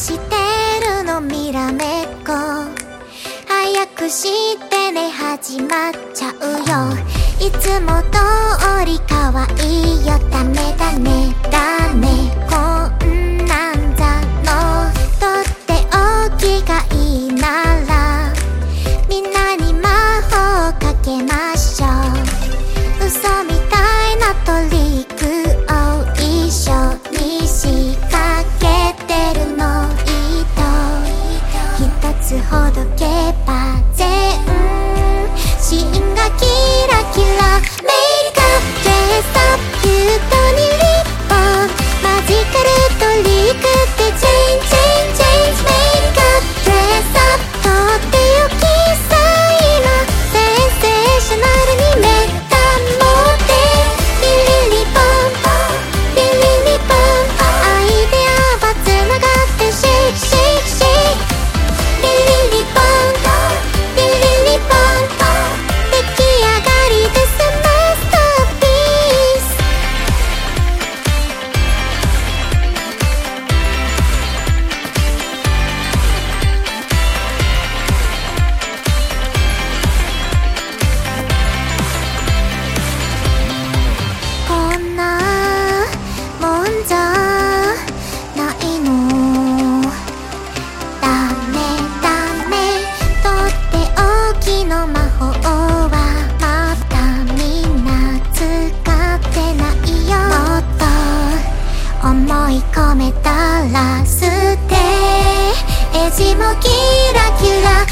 してるのミラメッコ。早くしてね始まっちゃうよ。いつも通り可愛いよだね最后。思い込めたら捨て。エジもキラキラ